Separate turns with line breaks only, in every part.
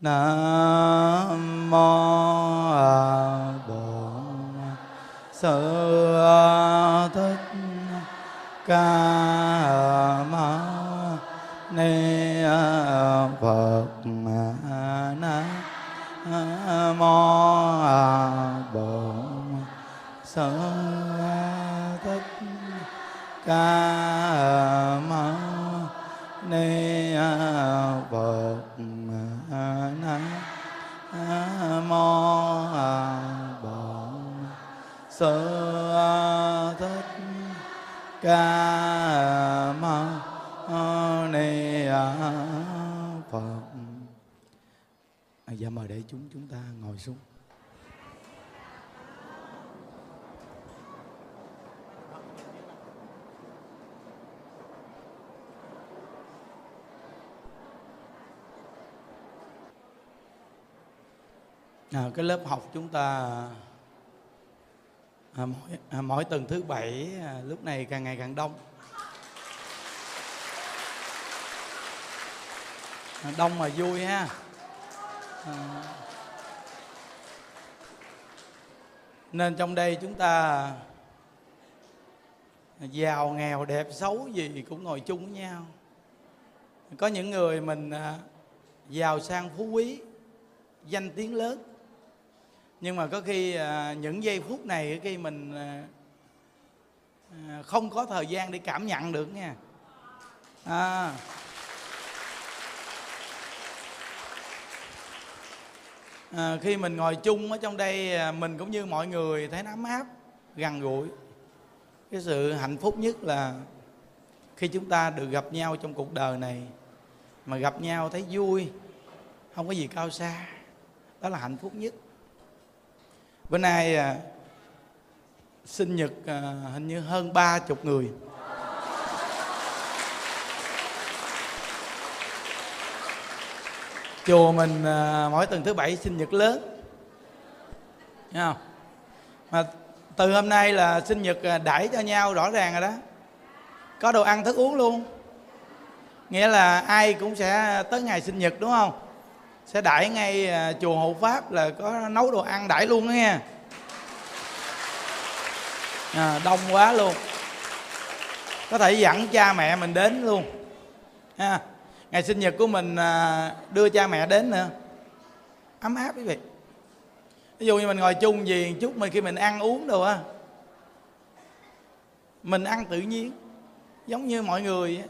nam mô bổn sư thích ca mâu ni phật nam mô bổn sư thích ca ngồi xuống à, cái lớp học chúng ta à, mỗi, à, mỗi tuần thứ bảy à, lúc này càng ngày càng đông. À, đông mà vui ha. À, nên trong đây chúng ta giàu nghèo đẹp xấu gì cũng ngồi chung với nhau. Có những người mình à, giàu sang phú quý danh tiếng lớn. Nhưng mà có khi à, những giây phút này khi mình à, không có thời gian để cảm nhận được nha. À, à, khi mình ngồi chung ở trong đây à, mình cũng như mọi người thấy nó ấm áp gần gũi. Cái sự hạnh phúc nhất là khi chúng ta được gặp nhau trong cuộc đời này. Mà gặp nhau thấy vui không có gì cao xa đó là hạnh phúc nhất. Bữa nay à, sinh nhật à, hình như hơn ba chục người. Chùa mình à, mỗi tuần thứ bảy sinh nhật lớn. Thấy không? Mà từ hôm nay là sinh nhật à, đãi cho nhau rõ ràng rồi đó. Có đồ ăn thức uống luôn. Nghĩa là ai cũng sẽ tới ngày sinh nhật đúng không? Sẽ đãi ngay à, chùa hộ pháp là có nấu đồ ăn đãi luôn đó nghe. À, đông quá luôn. Có thể dẫn cha mẹ mình đến luôn. Ha ngày sinh nhật của mình à, đưa cha mẹ đến nữa. Ấm áp quý vị. Ví dụ như mình ngồi chung gì một chút mình khi mình ăn uống đồ á, mình ăn tự nhiên. Giống như mọi người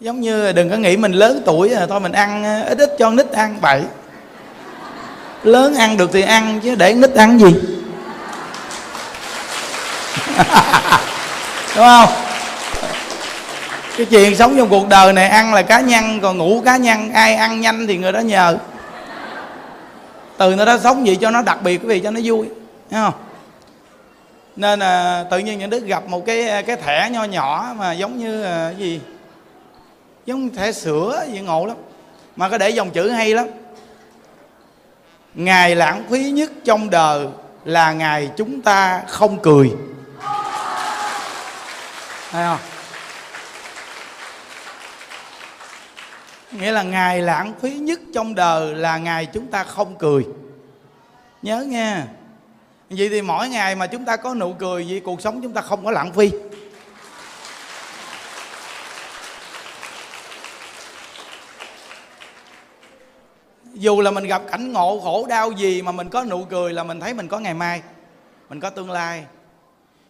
giống như đừng có nghĩ mình lớn tuổi rồi thôi mình ăn à, ít ít cho nít ăn bậy. Lớn ăn được thì ăn chứ để nít ăn gì? Đúng không? Cái chuyện sống trong cuộc đời này ăn là cá nhân còn ngủ cá nhân ai ăn nhanh thì người đó nhờ. Từ nó đó sống vậy cho nó đặc biệt cái gì cho nó vui thấy không? Nên à, tự nhiên những đức gặp một cái cái thẻ nho nhỏ mà giống như à, gì? Giống thẻ sữa gì ngộ lắm. Mà có để dòng chữ hay lắm. Ngày lãng phí nhất trong đời là ngày chúng ta không cười. Thấy không? Nghĩa là ngày lãng phí nhất trong đời là ngày chúng ta không cười. Nhớ nha vậy thì mỗi ngày mà chúng ta có nụ cười vậy cuộc sống chúng ta không có lãng phí. Dù là mình gặp cảnh ngộ khổ, đau gì mà mình có nụ cười là mình thấy mình có ngày mai, mình có tương lai.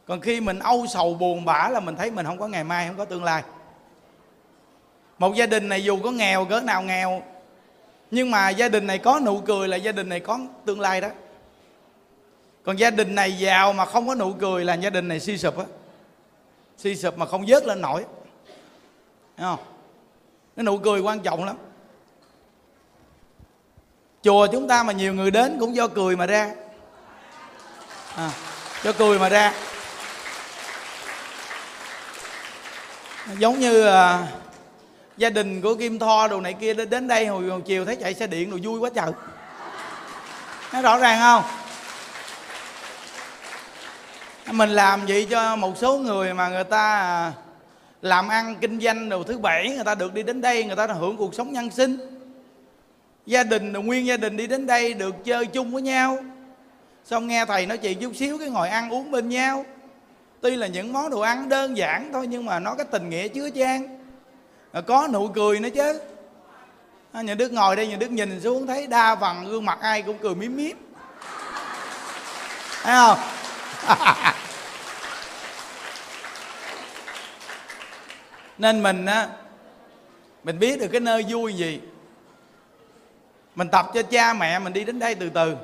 Còn khi mình âu sầu buồn bã là mình thấy mình không có ngày mai, không có tương lai một gia đình này dù có nghèo cỡ nào nghèo nhưng mà gia đình này có nụ cười là gia đình này có tương lai đó. Còn gia đình này giàu mà không có nụ cười là gia đình này suy sụp á. Suy sụp mà không vớt lên nổi. Thấy không? Cái nụ cười quan trọng lắm. Chùa chúng ta mà nhiều người đến cũng do cười mà ra. À, do cười mà ra. Giống như à, gia đình của kim tho đồ này kia đến đây hồi, hồi chiều thấy chạy xe điện đồ vui quá trời. Nó rõ ràng không? Mình làm vậy cho một số người mà người ta à, làm ăn kinh doanh đồ thứ bảy người ta được đi đến đây người ta hưởng cuộc sống nhân sinh. Gia đình nguyên gia đình đi đến đây được chơi chung với nhau. Xong nghe thầy nói chuyện chút xíu cái ngồi ăn uống bên nhau. Tuy là những món đồ ăn đơn giản thôi nhưng mà nó cái tình nghĩa chứa chan có nụ cười nữa chứ. À, nhà đức ngồi đây, nhà đức nhìn xuống thấy đa phần gương mặt ai cũng cười miếm miếm. Thấy không? Nên mình á, mình biết được cái nơi vui gì. Mình tập cho cha mẹ mình đi đến đây từ từ.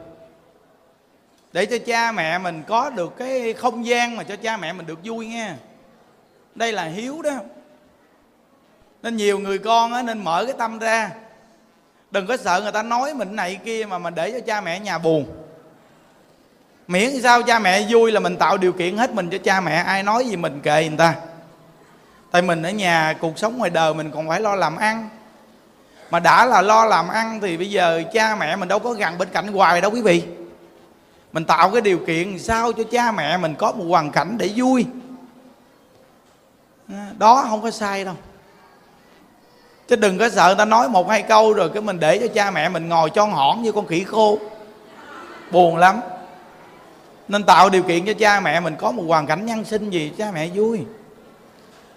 Để cho cha mẹ mình có được cái không gian mà cho cha mẹ mình được vui nghe. Đây là hiếu đó nên nhiều người con á, nên mở cái tâm ra. Đừng có sợ người ta nói mình này kia mà mình để cho cha mẹ nhà buồn. Miễn sao cha mẹ vui là mình tạo điều kiện hết mình cho cha mẹ ai nói gì mình kệ người ta. Tại mình ở nhà cuộc sống ngoài đời mình còn phải lo làm ăn. Mà đã là lo làm ăn thì bây giờ cha mẹ mình đâu có gần bên cạnh hoài đâu quý vị. Mình tạo cái điều kiện sao cho cha mẹ mình có một hoàn cảnh để vui. Đó không có sai đâu chứ đừng có sợ người ta nói một hai câu rồi cái mình để cho cha mẹ mình ngồi cho hỏn như con khỉ khô. Buồn lắm. Nên tạo điều kiện cho cha mẹ mình có một hoàn cảnh nhân sinh gì, cha mẹ vui.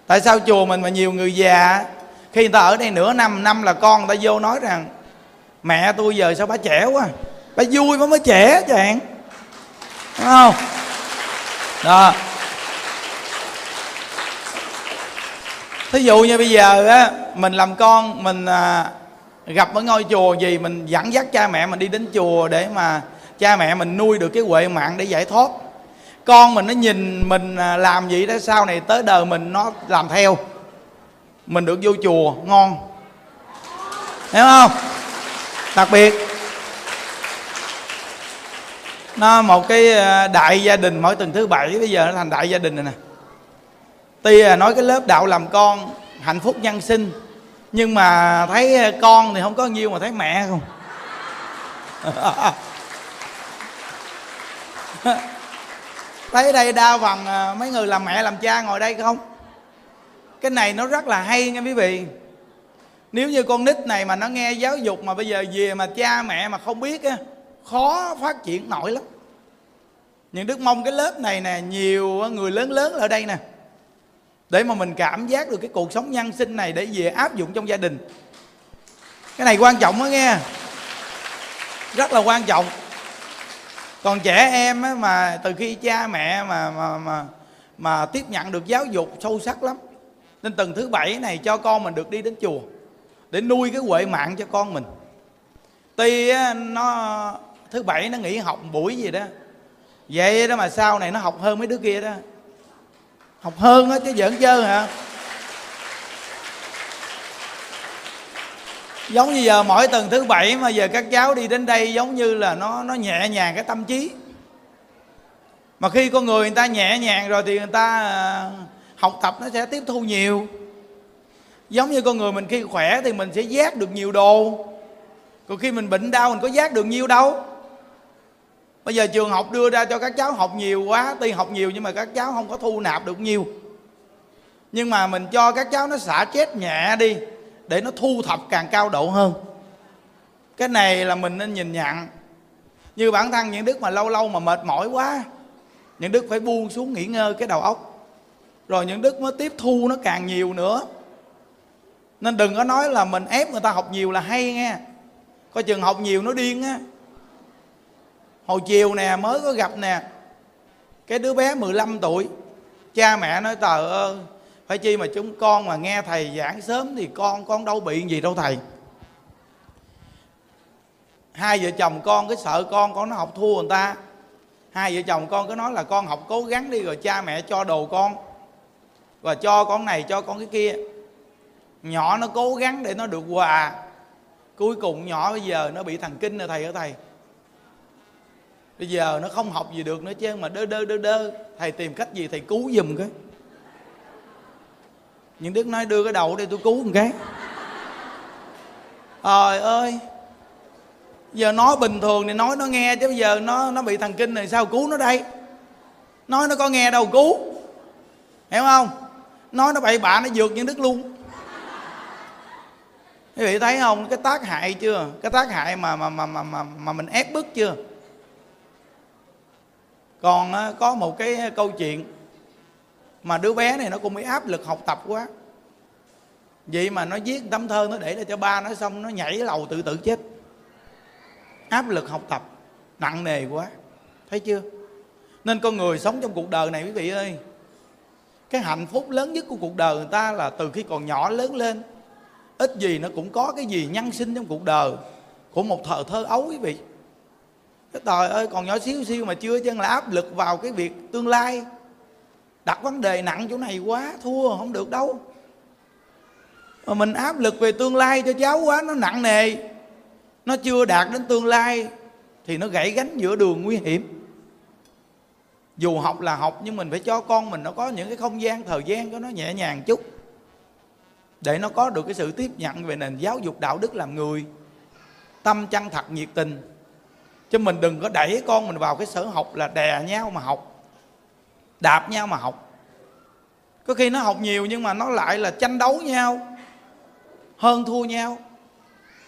Tại sao chùa mình mà nhiều người già? Khi người ta ở đây nửa năm năm là con người ta vô nói rằng, mẹ tôi giờ sao bà trẻ quá? Bà vui mà mới trẻ chàng. Đúng không? Đó. Thí dụ như bây giờ á mình làm con mình à, gặp ở ngôi chùa gì mình dẫn dắt cha mẹ mình đi đến chùa để mà cha mẹ mình nuôi được cái huệ mạng để giải thoát. Con mình nó nhìn mình à, làm gì đó sau này tới đời mình nó làm theo. Mình được vô chùa ngon. Hiểu không? Đặc biệt nó một cái à, đại gia đình mỗi tuần thứ bảy bây giờ nó thành đại gia đình rồi nè. Tuy là nói cái lớp đạo làm con hạnh phúc nhân sinh nhưng mà thấy con thì không có nhiêu mà thấy mẹ không. Thấy đây đa phần à, mấy người làm mẹ làm cha ngồi đây không? Cái này nó rất là hay nha quý vị. Nếu như con nít này mà nó nghe giáo dục mà bây giờ về mà cha mẹ mà không biết á, khó phát triển nổi lắm. Những đức mong cái lớp này nè, nhiều người lớn lớn ở đây nè để mà mình cảm giác được cái cuộc sống nhân sinh này để về áp dụng trong gia đình. Cái này quan trọng đó nghe. Rất là quan trọng. Còn trẻ em á, mà từ khi cha mẹ mà mà mà mà tiếp nhận được giáo dục sâu sắc lắm nên tuần thứ bảy này cho con mình được đi đến chùa để nuôi cái huệ mạng cho con mình. Tuy á, nó thứ bảy nó nghỉ học buổi gì đó vậy đó mà sau này nó học hơn mấy đứa kia đó học hơn á, chứ giỡn chơi hả? Giống như giờ mỗi tuần thứ bảy mà giờ các cháu đi đến đây giống như là nó nó nhẹ nhàng cái tâm trí. Mà khi con người người ta nhẹ nhàng rồi thì người ta à, học tập nó sẽ tiếp thu nhiều. Giống như con người mình khi khỏe thì mình sẽ giác được nhiều đồ. Còn khi mình bệnh đau mình có giác được nhiều đâu bây giờ trường học đưa ra cho các cháu học nhiều quá, tuy học nhiều nhưng mà các cháu không có thu nạp được nhiều. Nhưng mà mình cho các cháu nó xả chết nhẹ đi, để nó thu thập càng cao độ hơn. Cái này là mình nên nhìn nhận. Như bản thân những đức mà lâu lâu mà mệt mỏi quá, những đức phải buông xuống nghỉ ngơi cái đầu óc. Rồi những đức mới tiếp thu nó càng nhiều nữa. Nên đừng có nói là mình ép người ta học nhiều là hay nghe. Coi chừng học nhiều nó điên á hồi chiều nè, mới có gặp nè. Cái đứa bé 15 tuổi, cha mẹ nói tờ ơi, phải chi mà chúng con mà nghe thầy giảng sớm thì con con đâu bị gì đâu thầy. Hai vợ chồng con cái sợ con con nó học thua người ta. Hai vợ chồng con cứ nói là con học cố gắng đi, rồi cha mẹ cho đồ con, và cho con này, cho con cái kia. Nhỏ nó cố gắng để nó được quà. Cuối cùng nhỏ bây giờ nó bị thần kinh rồi thầy ở thầy bây giờ nó không học gì được nữa chứ mà đơ đơ đơ đơ. Thầy tìm cách gì thầy cứu giùm cái. Những đức nói đưa cái đầu đây tôi cứu một cái. Trời ơi. Giờ nói bình thường thì nói nó nghe chứ bây giờ nó nó bị thần kinh này sao cứu nó đây? Nói nó có nghe đâu cứu. Hiểu không? Nói nó bậy bạ nó vượt những đức luôn. Quý vị thấy không? Cái tác hại chưa? Cái tác hại mà mà mà mà mà, mà mình ép bức chưa? Còn ờ, có một cái ờ, câu chuyện mà đứa bé này nó cũng bị áp lực học tập quá. Vậy mà nó viết tấm thơ nó để lại cho ba nó xong nó nhảy lầu tự tử chết. Áp lực học tập, nặng nề quá, thấy chưa? Nên con người sống trong cuộc đời này quý vị ơi, cái hạnh phúc lớn nhất của cuộc đời người ta là từ khi còn nhỏ lớn lên, ít gì nó cũng có cái gì nhân sinh trong cuộc đời của một thời thơ ấu quý vị cái trời ơi, còn nhỏ xíu xíu mà chưa chân là áp lực vào cái việc tương lai. Đặt vấn đề nặng chỗ này quá, thua, không được đâu. Mà mình áp lực về tương lai cho cháu quá, nó nặng nề. Nó chưa đạt đến tương lai thì nó gãy gánh giữa đường nguy hiểm. Dù học là học, nhưng mình phải cho con mình nó có những cái không gian, thời gian cho nó nhẹ nhàng chút. Để nó có được cái sự tiếp nhận về nền giáo dục đạo đức làm người. Tâm chân thật nhiệt tình chứ mình đừng có đẩy con mình vào cái sở học là đè nhau mà học, đạp nhau mà học. Có khi nó học nhiều nhưng mà nó lại là tranh đấu nhau, hơn thua nhau.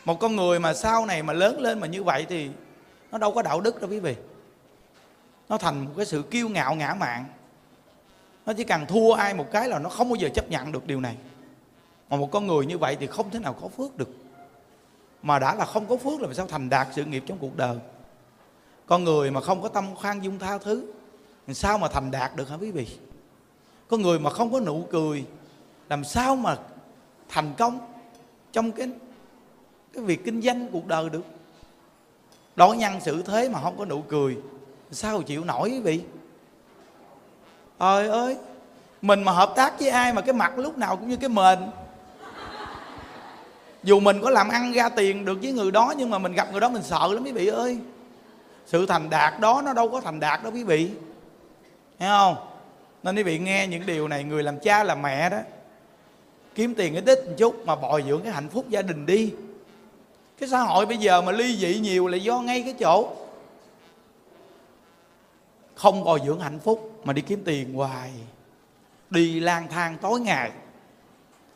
Một con người mà sau này mà lớn lên mà như vậy thì nó đâu có đạo đức đâu quý vị. Nó thành một cái sự kiêu ngạo ngã mạn. Nó chỉ cần thua ai một cái là nó không bao giờ chấp nhận được điều này. Mà một con người như vậy thì không thể nào có phước được. Mà đã là không có phước là sao thành đạt sự nghiệp trong cuộc đời? Con người mà không có tâm khoan dung tha thứ, làm sao mà thành đạt được hả quý vị? Con người mà không có nụ cười, làm sao mà thành công trong cái cái việc kinh doanh cuộc đời được? Đối nhân xử thế mà không có nụ cười sao chịu nổi quý vị? Trời ơi, mình mà hợp tác với ai mà cái mặt lúc nào cũng như cái mền? Dù mình có làm ăn ra tiền được với người đó nhưng mà mình gặp người đó mình sợ lắm quý vị ơi sự thành đạt đó nó đâu có thành đạt đó quý vị. Thấy không? Nên quý vị nghe những điều này, người làm cha làm mẹ đó, kiếm tiền cái đích một chút mà bồi dưỡng cái hạnh phúc gia đình đi. Cái xã hội bây giờ mà ly dị nhiều là do ngay cái chỗ không bồi dưỡng hạnh phúc mà đi kiếm tiền hoài. Đi lang thang tối ngày.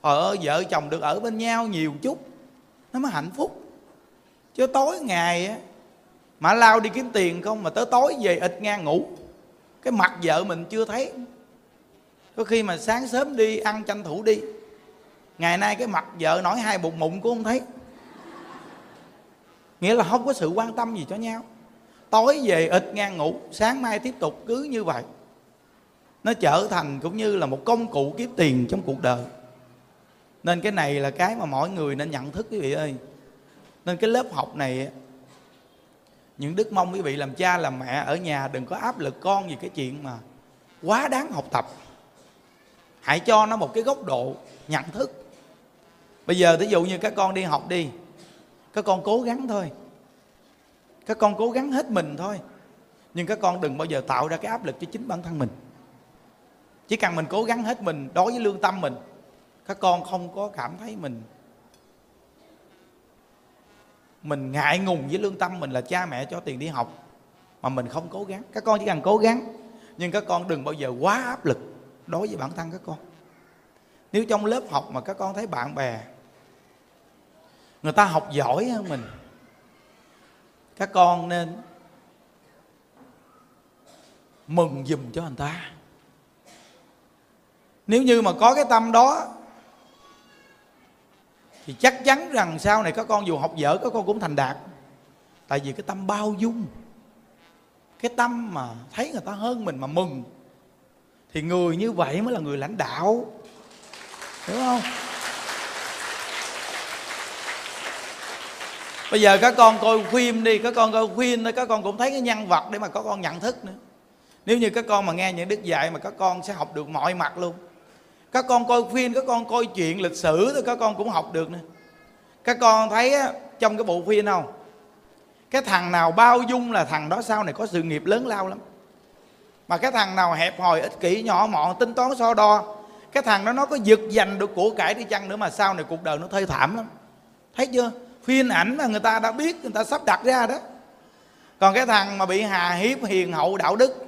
Ở vợ chồng được ở bên nhau nhiều chút, nó mới hạnh phúc. Chứ tối ngày á mà lao đi kiếm tiền không, mà tới tối về ịt ngang ngủ. Cái mặt vợ mình chưa thấy. Có khi mà sáng sớm đi ăn tranh thủ đi. Ngày nay cái mặt vợ nổi hai bụng mụn cũng không thấy. Nghĩa là không có sự quan tâm gì cho nhau. Tối về ịt ngang ngủ, sáng mai tiếp tục cứ như vậy. Nó trở thành cũng như là một công cụ kiếm tiền trong cuộc đời. Nên cái này là cái mà mọi người nên nhận thức quý vị ơi. Nên cái lớp học này những đức mong quý vị làm cha, làm mẹ ở nhà, đừng có áp lực con vì cái chuyện mà quá đáng học tập. Hãy cho nó một cái góc độ nhận thức. Bây giờ ví dụ như các con đi học đi, các con cố gắng thôi. Các con cố gắng hết mình thôi. Nhưng các con đừng bao giờ tạo ra cái áp lực cho chính bản thân mình. Chỉ cần mình cố gắng hết mình, đối với lương tâm mình, các con không có cảm thấy mình mình ngại ngùng với lương tâm mình là cha mẹ cho tiền đi học. Mà mình không cố gắng. Các con chỉ cần cố gắng. Nhưng các con đừng bao giờ quá áp lực đối với bản thân các con. Nếu trong lớp học mà các con thấy bạn bè, người ta học giỏi hơn mình, các con nên mừng giùm cho người ta. Nếu như mà có cái tâm đó thì chắc chắn rằng sau này các con dù học dở các con cũng thành đạt. Tại vì cái tâm bao dung, cái tâm mà thấy người ta hơn mình mà mừng, thì người như vậy mới là người lãnh đạo. Hiểu không? Bây giờ các con coi phim đi các con coi phim các con cũng thấy cái nhân vật để mà có con nhận thức nữa. Nếu như các con mà nghe những đức dạy mà các con sẽ học được mọi mặt luôn các con coi phim các con coi chuyện lịch sử thì các con cũng học được nữa các con thấy á, trong cái bộ phim không cái thằng nào bao dung là thằng đó sau này có sự nghiệp lớn lao lắm. Mà cái thằng nào hẹp hòi ích kỷ nhỏ mọn tính toán so đo cái thằng đó nó có giật giành được của cải đi chăng nữa mà sau này cuộc đời nó thê thảm lắm. Thấy chưa? Phim ảnh mà người ta đã biết người ta sắp đặt ra đó. Còn cái thằng mà bị hà hiếp hiền hậu đạo đức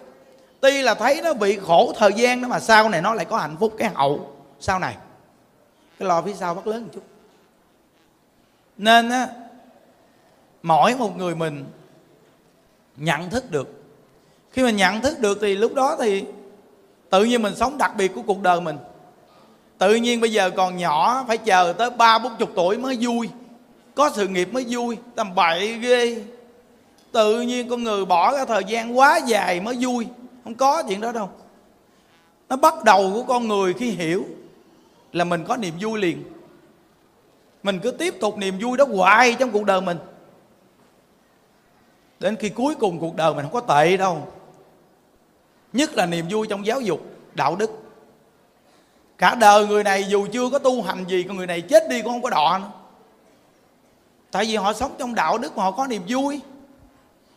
tuy là thấy nó bị khổ thời gian đó mà sau này nó lại có hạnh phúc, cái hậu sau này. Cái lo phía sau bắt lớn một chút. Nên á, mỗi một người mình nhận thức được. Khi mình nhận thức được thì lúc đó thì tự nhiên mình sống đặc biệt của cuộc đời mình. Tự nhiên bây giờ còn nhỏ, phải chờ tới ba, bốn chục tuổi mới vui. Có sự nghiệp mới vui, tầm bậy ghê. Tự nhiên con người bỏ ra thời gian quá dài mới vui không có chuyện đó đâu. Nó bắt đầu của con người khi hiểu là mình có niềm vui liền. Mình cứ tiếp tục niềm vui đó hoài trong cuộc đời mình. Đến khi cuối cùng cuộc đời mình không có tệ đâu. Nhất là niềm vui trong giáo dục, đạo đức. Cả đời người này dù chưa có tu hành gì, con người này chết đi cũng không có đọ nữa. Tại vì họ sống trong đạo đức mà họ có niềm vui.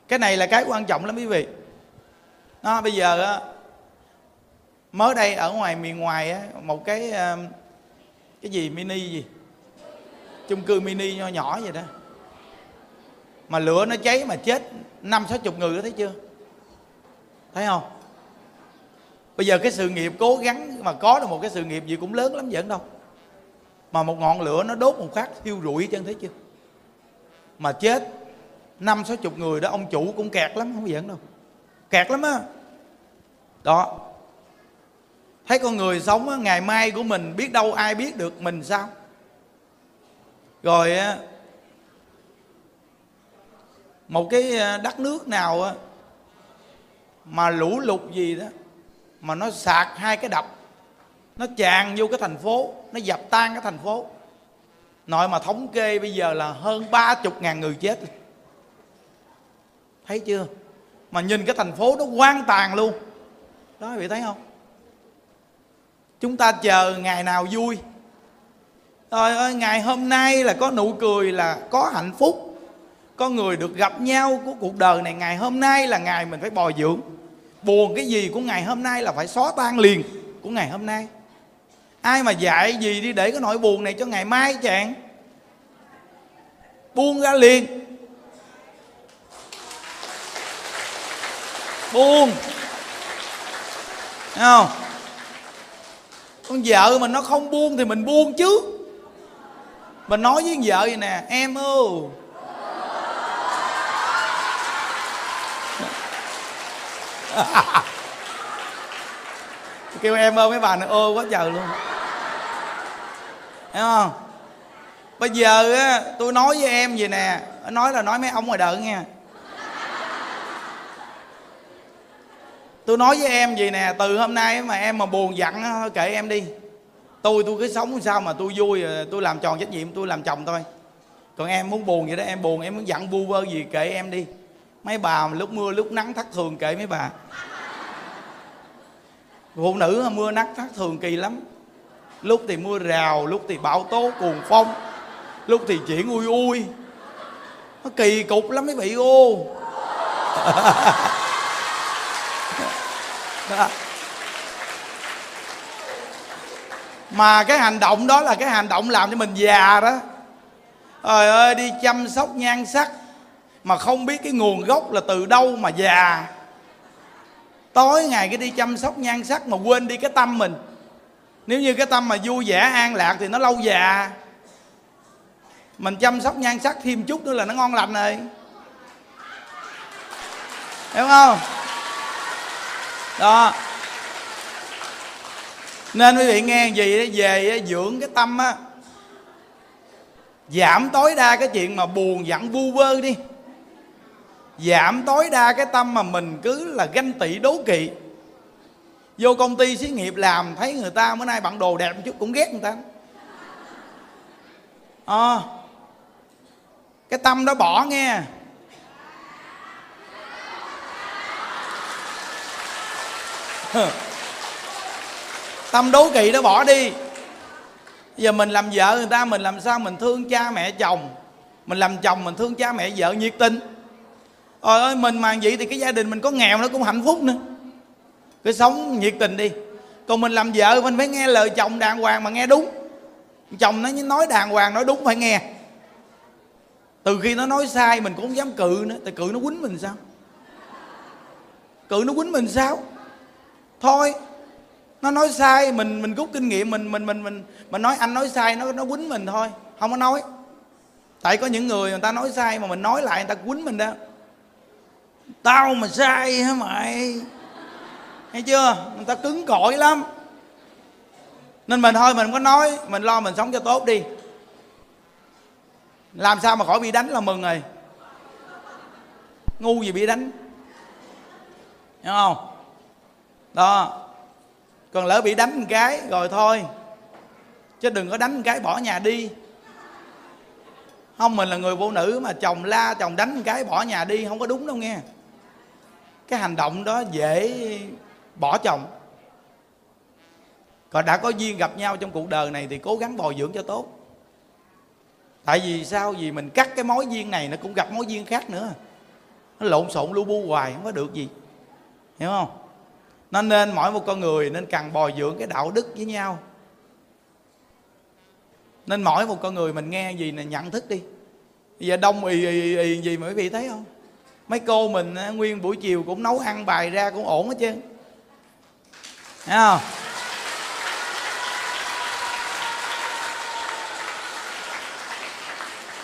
Cái này là cái quan trọng lắm quý vị nó bây giờ mới đây ở ngoài miền ngoài á, một cái ờ, cái gì mini gì? Chung cư mini nho nhỏ vậy đó. Mà lửa nó cháy mà chết năm sáu chục người đó thấy chưa? Thấy không? Bây giờ cái sự nghiệp cố gắng mà có được một cái sự nghiệp gì cũng lớn lắm vẫn đâu. Mà một ngọn lửa nó đốt một phát thiêu rụi chân thấy chưa? Mà chết năm sáu chục người đó ông chủ cũng kẹt lắm không giỡn đâu kẹt lắm á. Đó. Thấy con người sống á, ngày mai của mình biết đâu ai biết được mình sao? Rồi á một cái ờ, đất nước nào á mà lũ lụt gì đó mà nó sạc hai cái đập nó tràn vô cái thành phố nó dập tan cái thành phố. Nội mà thống kê bây giờ là hơn ba chục ngàn người chết. Thấy chưa? Mà nhìn cái thành phố nó quan tàn luôn. Đó, quý vị thấy không? Chúng ta chờ ngày nào vui. Trời ơi, ngày hôm nay là có nụ cười, là có hạnh phúc. Có người được gặp nhau của cuộc đời này, ngày hôm nay là ngày mình phải bồi dưỡng. Buồn cái gì của ngày hôm nay là phải xóa tan liền của ngày hôm nay. Ai mà dạy gì đi để cái nỗi buồn này cho ngày mai chàng? Buông ra liền. Buông. Thấy không? Con vợ mình nó không buông thì mình buông chứ. Mình nói với vợ vậy nè, em ơi. Kêu em ơi, mấy bà này ô quá trời luôn. Thấy không? Bây giờ á, tôi nói với em vậy nè, nói là nói mấy ông ngoài đợi nghe. Tôi nói với em gì nè, từ hôm nay mà em mà buồn giận kệ em đi. Tôi tôi cứ sống sao mà tôi vui à, tôi làm tròn trách nhiệm, tôi làm chồng thôi. Còn em muốn buồn vậy đó, em buồn, em muốn giận vu vơ gì, kệ em đi. Mấy bà lúc mưa, lúc nắng thất thường kệ mấy bà. Phụ nữ mưa nắng thất thường kỳ lắm. Lúc thì mưa rào, lúc thì bão tố, cuồng phong. Lúc thì chuyển ui ui. Nó kỳ cục lắm mấy vị ô. đó. mà cái hành động đó là cái hành động làm cho mình già đó. Trời ơi, đi chăm sóc nhan sắc mà không biết cái nguồn gốc là từ đâu mà già. Tối ngày cái đi chăm sóc nhan sắc mà quên đi cái tâm mình. Nếu như cái tâm mà vui vẻ, an lạc thì nó lâu già. Mình chăm sóc nhan sắc thêm chút nữa là nó ngon lành rồi. Hiểu không? Đó. Nên quý vị nghe gì về dưỡng cái tâm á. Giảm tối đa cái chuyện mà buồn giận vu vơ đi. Giảm tối đa cái tâm mà mình cứ là ganh tị đố kỵ. Vô công ty xí nghiệp làm thấy người ta bữa nay bạn đồ đẹp một chút cũng ghét người ta. À, cái tâm đó bỏ nghe. tâm đố kỵ nó bỏ đi. Giờ mình làm vợ người ta, mình làm sao mình thương cha mẹ chồng? Mình làm chồng mình thương cha mẹ vợ nhiệt tình. Ôi ơi, mình mà vậy thì cái gia đình mình có nghèo nó cũng hạnh phúc nữa. Cứ sống nhiệt tình đi. Còn mình làm vợ, mình phải nghe lời chồng đàng hoàng mà nghe đúng. Chồng nó nói đàng hoàng, nói đúng phải nghe. Từ khi nó nói sai, mình cũng không dám cự nữa. Tại cự nó quýnh mình sao? Cự nó quýnh mình sao? Thôi, nó nói sai, mình mình rút kinh nghiệm, mình mình mình mình mình nói anh nói sai, nó nó quýnh mình thôi, không có nói. Tại có những người người ta nói sai mà mình nói lại, người ta quýnh mình đó. Tao mà sai hả mày? Hay chưa? Người ta cứng cỏi lắm. Nên mình thôi, mình không có nói, mình lo mình sống cho tốt đi. Làm sao mà khỏi bị đánh là mừng rồi. Ngu gì bị đánh. Hiểu không? Đó. Còn lỡ bị đánh một cái, rồi thôi. Chứ đừng có đánh một cái bỏ nhà đi. Không, mình là người phụ nữ mà chồng la, chồng đánh một cái bỏ nhà đi, không có đúng đâu nghe. Cái hành động đó dễ bỏ chồng. Còn đã có duyên gặp nhau trong cuộc đời này thì cố gắng bồi dưỡng cho tốt. Tại vì sao? Vì mình cắt cái mối duyên này, nó cũng gặp mối duyên khác nữa. Nó lộn xộn lu bu hoài, không có được gì. Hiểu không? Nên nên mỗi một con người nên cần bồi dưỡng cái đạo đức với nhau. Nên mỗi một con người mình nghe gì là nhận thức đi. Bây giờ đông ì ì ì gì mà quý vị thấy không? Mấy cô mình nguyên buổi chiều cũng nấu ăn bài ra cũng ổn hết chứ thấy không?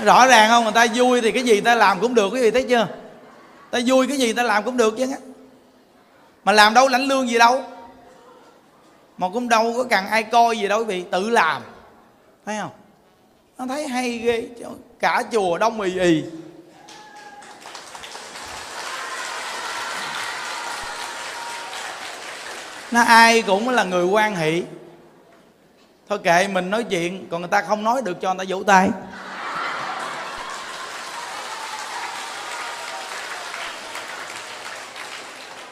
Rõ ràng không? Người ta vui thì cái gì ta làm cũng được, quý vị thấy chưa? Ta vui cái gì ta làm cũng được chứ mà làm đâu lãnh lương gì đâu. Mà cũng đâu có cần ai coi gì đâu quý vị tự làm. Thấy không? Nó thấy hay ghê. Cả chùa đông ì ì. Nó ai cũng là người quan hệ thôi kệ, mình nói chuyện, còn người ta không nói được cho người ta vỗ tay.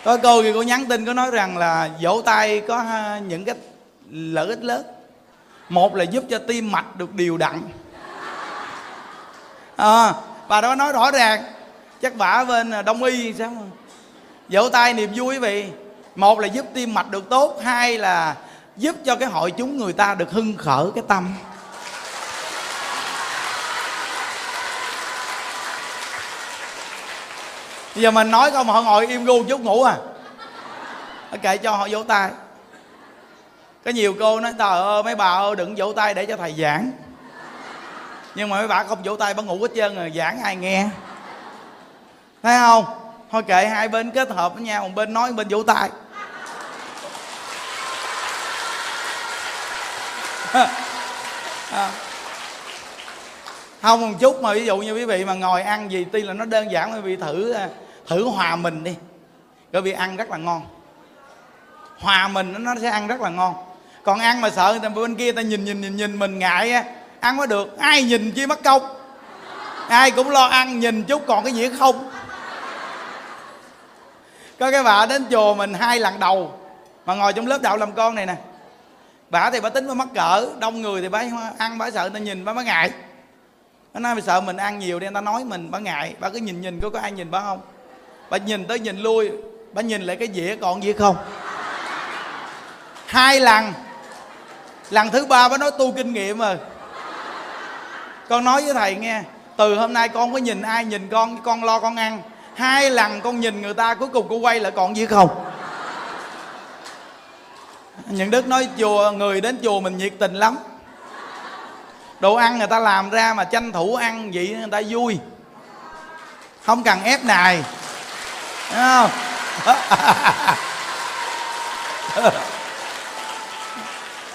Có cô thì cô nhắn tin có nói rằng là vỗ tay có những cái lợi ích lớn. Một là giúp cho tim mạch được điều đặn. À, bà đó nói rõ ràng chắc bả bên à, đông y sao vỗ tay niềm vui quý vị. Một là giúp tim mạch được tốt. Hai là giúp cho cái hội chúng người ta được hưng khởi cái tâm. Bây giờ mình nói không họ ngồi im ru chút ngủ à. Kệ cho họ vỗ tay. Có nhiều cô nói trời ơi mấy bà ơi đừng vỗ tay để cho thầy giảng. Nhưng mà mấy bà không vỗ tay bà ngủ hết trơn rồi giảng ai nghe. Thấy không? Thôi kệ hai bên kết hợp với nhau một bên nói một bên vỗ tay. À. không một chút mà ví dụ như quý vị mà ngồi ăn gì tuy là nó đơn giản quý vị thử à, thử hòa mình đi. Bởi vị ăn rất là ngon. Hòa mình, nó sẽ ăn rất là ngon. Còn ăn mà sợ người ta bên kia ta nhìn nhìn nhìn nhìn mình ngại á, ăn mới được. Ai nhìn chi mất công. Ai cũng lo ăn, nhìn chút còn cái gì không. Có cái bà đến chùa mình hai lần đầu, mà ngồi trong lớp đạo làm con này nè. Bà thì bà tính bà mắc cỡ, đông người thì bà ăn, bà sợ người ta nhìn, bà mới ngại. Nó nói bà sợ mình ăn nhiều đi, người ta nói mình, bà ngại. Bà cứ nhìn nhìn có có ai nhìn bà không bà nhìn tới nhìn lui, bà nhìn lại cái dĩa còn gì không? Hai lần. Lần thứ ba bà nói tu kinh nghiệm rồi. Con nói với thầy nghe, từ hôm nay con có nhìn ai nhìn con con lo con ăn. Hai lần con nhìn người ta, cuối cùng cô quay lại còn gì không? Những đức nói, chùa, người đến chùa mình nhiệt tình lắm. Đồ ăn người ta làm ra mà tranh thủ ăn vậy người ta vui. Không cần ép nài. Đúng không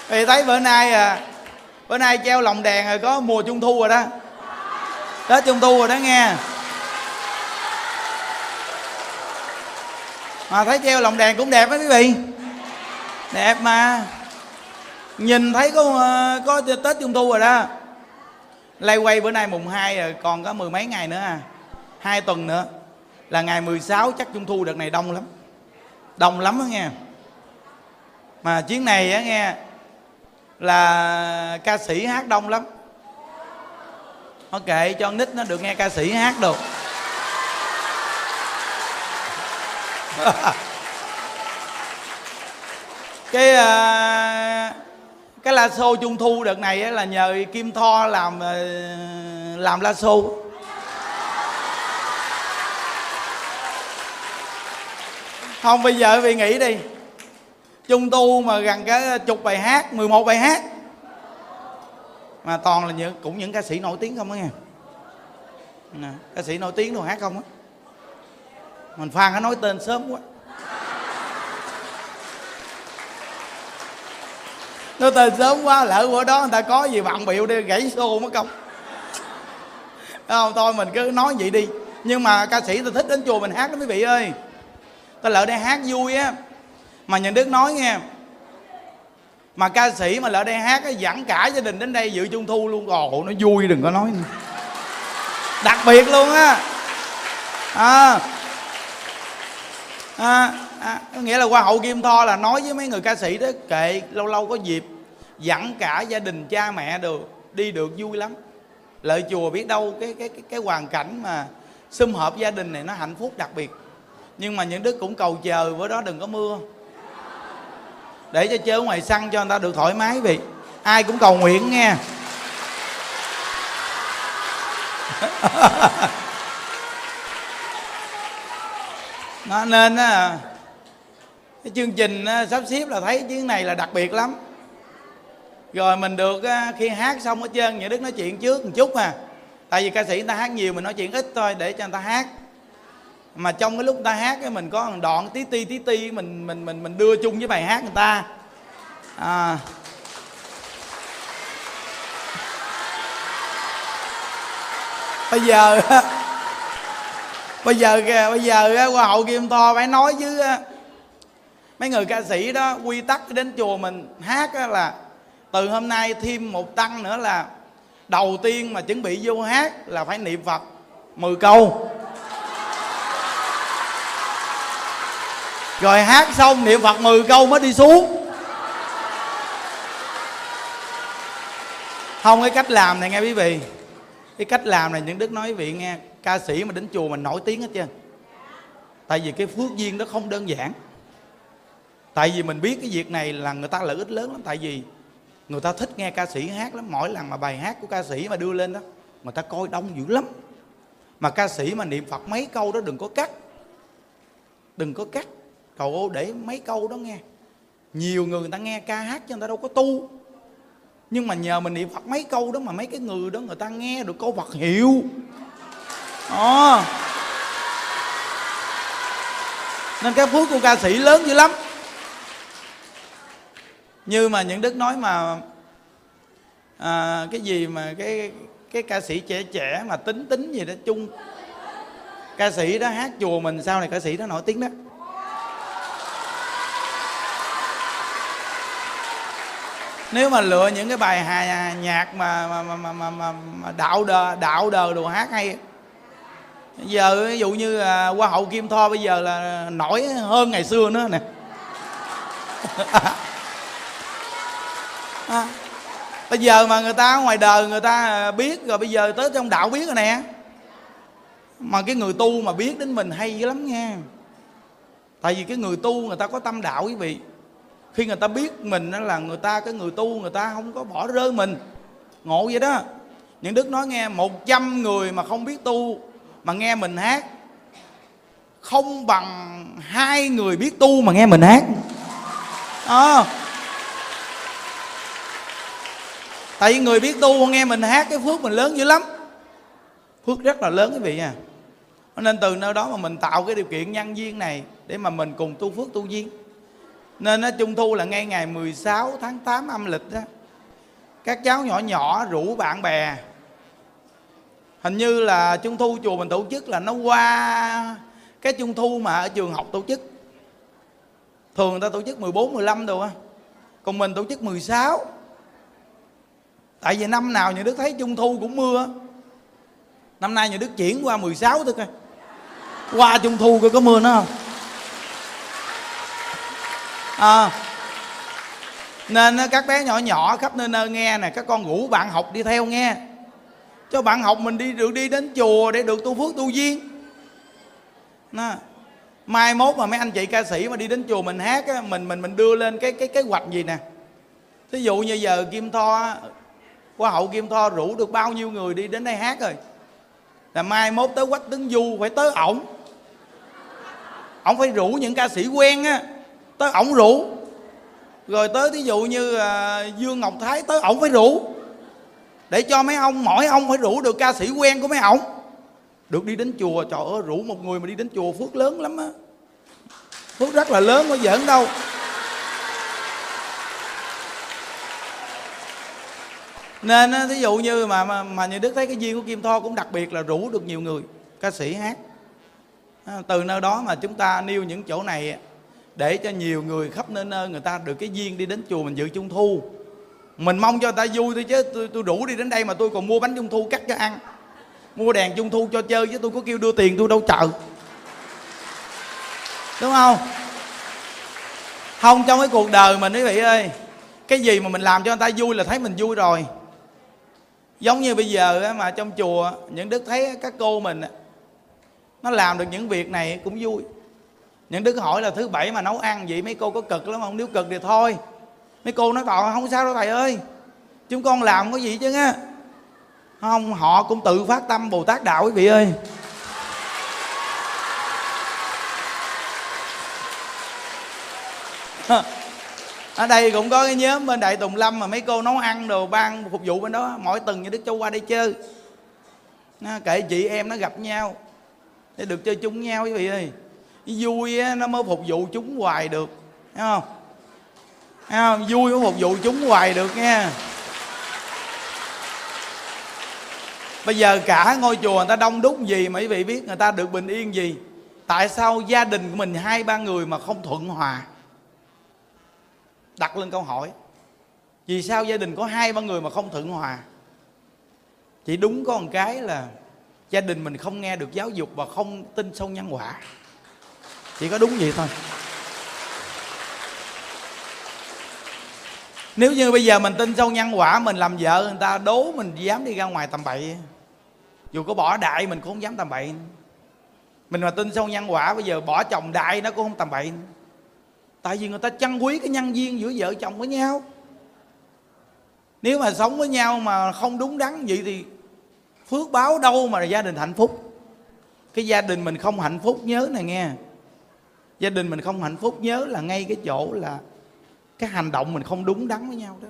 thì thấy bữa nay à bữa nay treo lồng đèn rồi có mùa trung thu rồi đó. Tết trung thu rồi đó nghe. Mà thấy treo lồng đèn cũng đẹp đó quý vị. Đẹp mà. Nhìn thấy có ờ, có tết trung thu rồi đó. Lay quay bữa nay mùng 2 rồi, còn có mười mấy ngày nữa à. Hai tuần nữa là ngày 16 chắc trung thu đợt này đông lắm. Đông lắm đó nghe. Mà chuyến này á nghe là ca sĩ hát đông lắm. Nó kệ cho nít nó được nghe ca sĩ hát được. Cái uh, cái la xô trung thu đợt này là nhờ kim tho làm uh, làm la xô. Không bây giờ vì nghĩ đi. Chung tu mà gần cái chục bài hát 11 bài hát. Mà toàn là những cũng những ca sĩ nổi tiếng không á nghe. Nè, ca sĩ nổi tiếng đâu hát không á. Mình phan nó nói tên sớm quá. Nó tên sớm quá lỡ bữa đó người ta có gì bạn biểu đi gãy xô mất công. Không? Thôi mình cứ nói vậy đi. Nhưng mà ca sĩ tôi thích đến chùa mình hát đó quý vị ơi ta lỡ đây hát vui á mà nhà đức nói nghe mà ca sĩ mà lỡ đây hát á dẫn cả gia đình đến đây dự trung thu luôn. Ồ nó vui đừng có nói nữa. đặc biệt luôn á. À, à, à, có nghĩa là qua hậu kim tho là nói với mấy người ca sĩ đó kệ lâu lâu có dịp dẫn cả gia đình cha mẹ được đi được vui lắm. Lợi chùa biết đâu cái cái cái, cái hoàn cảnh mà sum họp gia đình này nó hạnh phúc đặc biệt nhưng mà những đức cũng cầu chờ, bữa đó đừng có mưa. Để cho chơi ngoài sân cho người ta được thoải mái vì ai cũng cầu nguyện nghe. Nó nên á, cái chương trình sắp xếp là thấy chuyến này là đặc biệt lắm. Rồi mình được khi hát xong hết trơn những đức nói chuyện trước một chút à. Tại vì ca sĩ người ta hát nhiều, mình nói chuyện ít thôi, để cho người ta hát mà trong cái lúc người ta hát cái mình có một đoạn tí ti tí ti mình mình mình mình đưa chung với bài hát người ta. À, bây giờ bây giờ bây giờ qua hậu kim to phải nói với mấy người ca sĩ đó quy tắc đến chùa mình hát là từ hôm nay thêm một tăng nữa là đầu tiên mà chuẩn bị vô hát là phải niệm phật 10 câu. Rồi hát xong niệm phật 10 câu mới đi xuống. Không, cái cách làm này nghe quý vị. Cái cách làm này những đức nói quý vị nghe, ca sĩ mà đến chùa mình nổi tiếng hết trơn. Tại vì cái phước duyên đó không đơn giản. Tại vì mình biết cái việc này là người ta lợi ích lớn lắm. Tại vì người ta thích nghe ca sĩ hát lắm. Mỗi lần mà bài hát của ca sĩ mà đưa lên đó, người ta coi đông dữ lắm. Mà ca sĩ mà niệm phật mấy câu đó đừng có cắt. Đừng có cắt cậu để mấy câu đó nghe. Nhiều người người ta nghe ca hát chứ người ta đâu có tu. Nhưng mà nhờ mình niệm phật mấy câu đó mà mấy cái người đó người ta nghe được câu phật hiệu. À. nên cái phước của ca sĩ lớn dữ lắm. Như mà những đức nói mà à, cái gì mà cái cái ca sĩ trẻ trẻ mà tính tính gì đó chung. Ca sĩ đó hát chùa mình sau này ca sĩ đó nổi tiếng đó. Nếu mà lựa những cái bài hà nhạc mà mà mà mà, mà, mà, mà đạo đờ đạo đờ đồ hát hay giờ ví dụ như à, hoa hậu kim tho bây giờ là nổi hơn ngày xưa nữa nè. À, bây giờ mà người ta ngoài đời người ta à, biết rồi bây giờ tới trong đạo biết rồi nè. Mà cái người tu mà biết đến mình hay lắm nha. Tại vì cái người tu người ta có tâm đạo quý vị khi người ta biết mình là người ta cái người tu người ta không có bỏ rơi mình. Ngộ vậy đó. Những đức nói nghe một trăm người mà không biết tu mà nghe mình hát không bằng hai người biết tu mà nghe mình hát. À, tại vì người biết tu nghe mình hát cái phước mình lớn dữ lắm. Phước rất là lớn quý vị nha. Nên từ nơi đó mà mình tạo cái điều kiện nhân duyên này để mà mình cùng tu phước tu duyên nên nó trung thu là ngay ngày 16 tháng 8 âm lịch đó. Các cháu nhỏ nhỏ rủ bạn bè. Hình như là trung thu chùa mình tổ chức là nó qua cái trung thu mà ở trường học tổ chức. Thường người ta tổ chức 14, 15 đồ á. Còn mình tổ chức 16 tại vì năm nào nhà đức thấy trung thu cũng mưa năm nay nhà đức chuyển qua 16 thôi coi. Qua trung thu coi có mưa nữa không? À, nên các bé nhỏ nhỏ khắp nơi nơi nghe nè các con ngủ bạn học đi theo nghe. Cho bạn học mình đi được đi đến chùa để được tu phước tu duyên. Nè. mai mốt mà mấy anh chị ca sĩ mà đi đến chùa mình hát á, mình mình mình đưa lên cái cái kế hoạch gì nè. Thí dụ như giờ kim tho qua hậu kim tho rủ được bao nhiêu người đi đến đây hát rồi? Là mai mốt tới quách tấn du phải tới ổng. Ổng phải rủ những ca sĩ quen á tới ổng rủ. Rồi tới thí dụ như à, dương ngọc thái tới ổng phải rủ. Để cho mấy ông mỗi ông phải rủ được ca sĩ quen của mấy ổng, được đi đến chùa trời ơi rủ một người mà đi đến chùa phước lớn lắm á. Phước rất là lớn có giỡn đâu. Nên thí dụ như mà, mà mà như đức thấy cái duyên của kim tho cũng đặc biệt là rủ được nhiều người ca sĩ hát. Từ nơi đó mà chúng ta nêu những chỗ này để cho nhiều người khắp nơi nơi người ta được cái duyên đi đến chùa mình dự trung thu. Mình mong cho người ta vui thôi chứ tôi, tôi đủ đi đến đây mà tôi còn mua bánh trung thu cắt cho ăn. Mua đèn trung thu cho chơi chứ tôi có kêu đưa tiền tôi đâu chợ đúng không? Không trong cái cuộc đời mình quý vị ơi cái gì mà mình làm cho người ta vui là thấy mình vui rồi. Giống như bây giờ mà trong chùa những đức thấy các cô mình nó làm được những việc này cũng vui những đức hỏi là thứ bảy mà nấu ăn vậy, mấy cô có cực lắm không? Nếu cực thì thôi. Mấy cô nói tỏ không sao đâu, thầy ơi. Chúng con làm có gì chứ á. Không, họ cũng tự phát tâm bồ tát đạo quý vị ơi. Ở đây cũng có cái nhóm bên đại tùng lâm mà mấy cô nấu ăn đồ ban phục vụ bên đó, mỗi tuần như đức châu qua đây chơi. Nó kể chị em nó gặp nhau, để được chơi chung nhau quý vị ơi vui á, nó mới phục vụ chúng hoài được thấy không? Thấy không? Vui mới phục vụ chúng hoài được nha. Bây giờ cả ngôi chùa người ta đông đúc gì mà quý vị biết người ta được bình yên gì? Tại sao gia đình của mình hai ba người mà không thuận hòa? Đặt lên câu hỏi. Vì sao gia đình có hai ba người mà không thuận hòa? Chỉ đúng có một cái là gia đình mình không nghe được giáo dục và không tin sâu nhân quả chỉ có đúng vậy thôi. Nếu như bây giờ mình tin sâu nhân quả, mình làm vợ người ta, đố mình dám đi ra ngoài tầm bậy. Dù có bỏ đại mình cũng không dám tầm bậy. Mình mà tin sâu nhân quả, bây giờ bỏ chồng đại nó cũng không tầm bậy. Tại vì người ta chăn quý cái nhân duyên giữa vợ chồng với nhau. Nếu mà sống với nhau mà không đúng đắn vậy thì phước báo đâu mà là gia đình hạnh phúc. Cái gia đình mình không hạnh phúc, nhớ này nghe gia đình mình không hạnh phúc, nhớ là ngay cái chỗ là cái hành động mình không đúng đắn với nhau đó.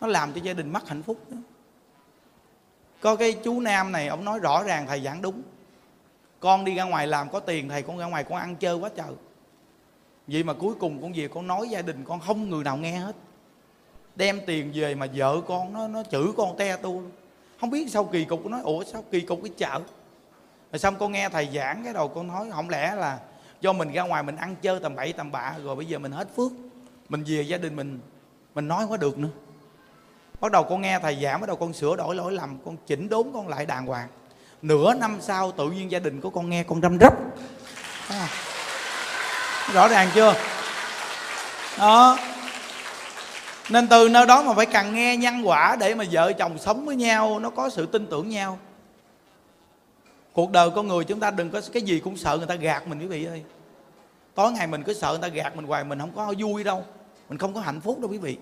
Nó làm cho gia đình mất hạnh phúc đó. Có cái chú nam này, ông nói rõ ràng, thầy giảng đúng. Con đi ra ngoài làm có tiền, thầy con ra ngoài con ăn chơi quá trời. Vậy mà cuối cùng con về con nói gia đình con không người nào nghe hết. Đem tiền về mà vợ con nó nó chửi con te tu. Không biết sao kỳ cục nói, ủa, sao kỳ cục cái chợ? Rồi xong con nghe thầy giảng, cái đầu con nói, không lẽ là do mình ra ngoài mình ăn chơi tầm bậy tầm bạ, rồi bây giờ mình hết phước, mình về gia đình mình mình nói quá được nữa. Bắt đầu con nghe thầy giảng, bắt đầu con sửa đổi lỗi lầm, con chỉnh đốn con lại đàng hoàng. Nửa năm sau tự nhiên gia đình của con nghe con răm rắp. À, rõ ràng chưa? Đó. Nên từ nơi đó mà phải cần nghe nhân quả để mà vợ chồng sống với nhau, nó có sự tin tưởng nhau. Cuộc đời con người chúng ta đừng có, cái gì cũng sợ người ta gạt mình quý vị ơi tối ngày mình cứ sợ người ta gạt mình hoài, mình không có vui đâu. Mình không có hạnh phúc đâu quý vị.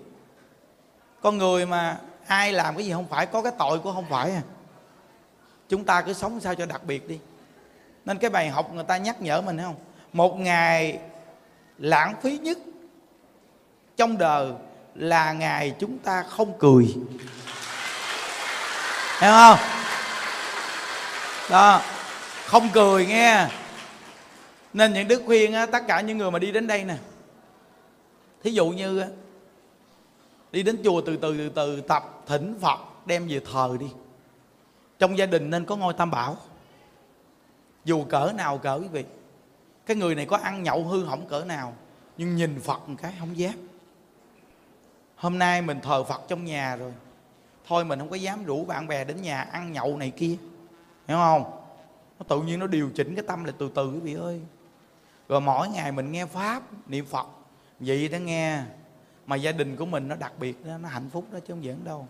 Con người mà ai làm cái gì không phải, có cái tội của không phải à. Chúng ta cứ sống sao cho đặc biệt đi. Nên cái bài học người ta nhắc nhở mình không? Một ngày lãng phí nhất trong đời là ngày chúng ta không cười. Hiểu không? Đó, không cười nghe nên những đức khuyên á, tất cả những người mà đi đến đây nè. Thí dụ như đi đến chùa từ từ từ từ tập thỉnh phật đem về thờ đi. Trong gia đình nên có ngôi tam bảo. Dù cỡ nào cỡ quý vị cái người này có ăn nhậu hư hỏng cỡ nào nhưng nhìn phật một cái không dám. Hôm nay mình thờ phật trong nhà rồi. Thôi mình không có dám rủ bạn bè đến nhà ăn nhậu này kia. Hiểu không? Nó tự nhiên nó điều chỉnh cái tâm lại từ từ quý vị ơi rồi mỗi ngày mình nghe pháp niệm phật. Vậy đó nghe. Mà gia đình của mình nó đặc biệt đó, nó hạnh phúc đó chứ không giỡn đâu.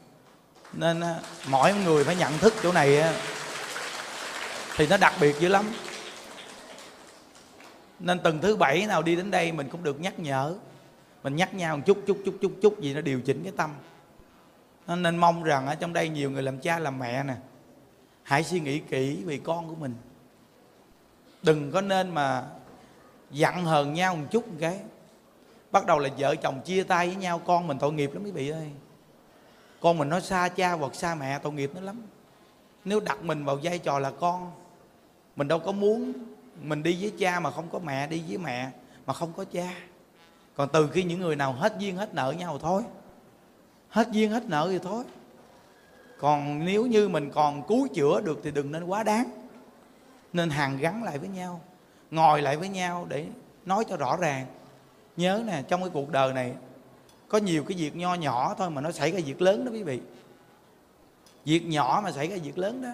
Nên à, mỗi người phải nhận thức chỗ này thì nó đặc biệt dữ lắm. Nên từng thứ bảy nào đi đến đây mình cũng được nhắc nhở. Mình nhắc nhau một chút chút chút chút chút gì nó điều chỉnh cái tâm. Nên, nên mong rằng ở trong đây nhiều người làm cha làm mẹ nè. Hãy suy nghĩ kỹ về con của mình. Đừng có nên mà giận hờn nhau một chút một cái. Bắt đầu là vợ chồng chia tay với nhau, con mình tội nghiệp lắm quý vị ơi. Con mình nó xa cha hoặc xa mẹ tội nghiệp nó lắm. Nếu đặt mình vào vai trò là con, mình đâu có muốn mình đi với cha mà không có mẹ, đi với mẹ mà không có cha. Còn từ khi những người nào hết duyên hết nợ nhau thôi. Hết duyên hết nợ thì thôi. Còn nếu như mình còn cứu chữa được thì đừng nên quá đáng. Nên hàng gắn lại với nhau ngồi lại với nhau để nói cho rõ ràng. Nhớ nè, trong cái cuộc đời này, có nhiều cái việc nho nhỏ thôi mà nó xảy ra việc lớn đó quý vị. Việc nhỏ mà xảy ra việc lớn đó,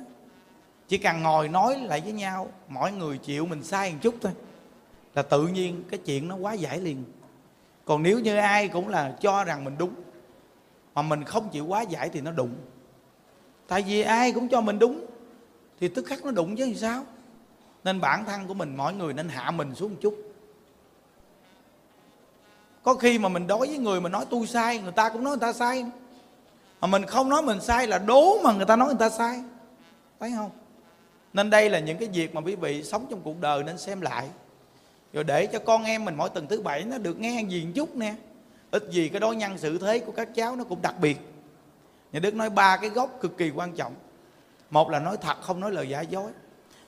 chỉ cần ngồi nói lại với nhau, mỗi người chịu mình sai một chút thôi, là tự nhiên cái chuyện nó quá giải liền. Còn nếu như ai cũng là cho rằng mình đúng, mà mình không chịu quá giải thì nó đụng. Tại vì ai cũng cho mình đúng, thì tức khắc nó đụng chứ thì sao? Nên bản thân của mình mỗi người nên hạ mình xuống một chút. Có khi mà mình đối với người mà nói tôi sai, người ta cũng nói người ta sai. Mà mình không nói mình sai là đố mà người ta nói người ta sai. Thấy không? Nên đây là những cái việc mà quý vị sống trong cuộc đời nên xem lại. Rồi để cho con em mình mỗi tuần thứ bảy nó được nghe gì một chút nè. Ít gì cái đối nhân xử thế của các cháu nó cũng đặc biệt. Nhà đức nói ba cái gốc cực kỳ quan trọng. Một là nói thật, không nói lời giả dối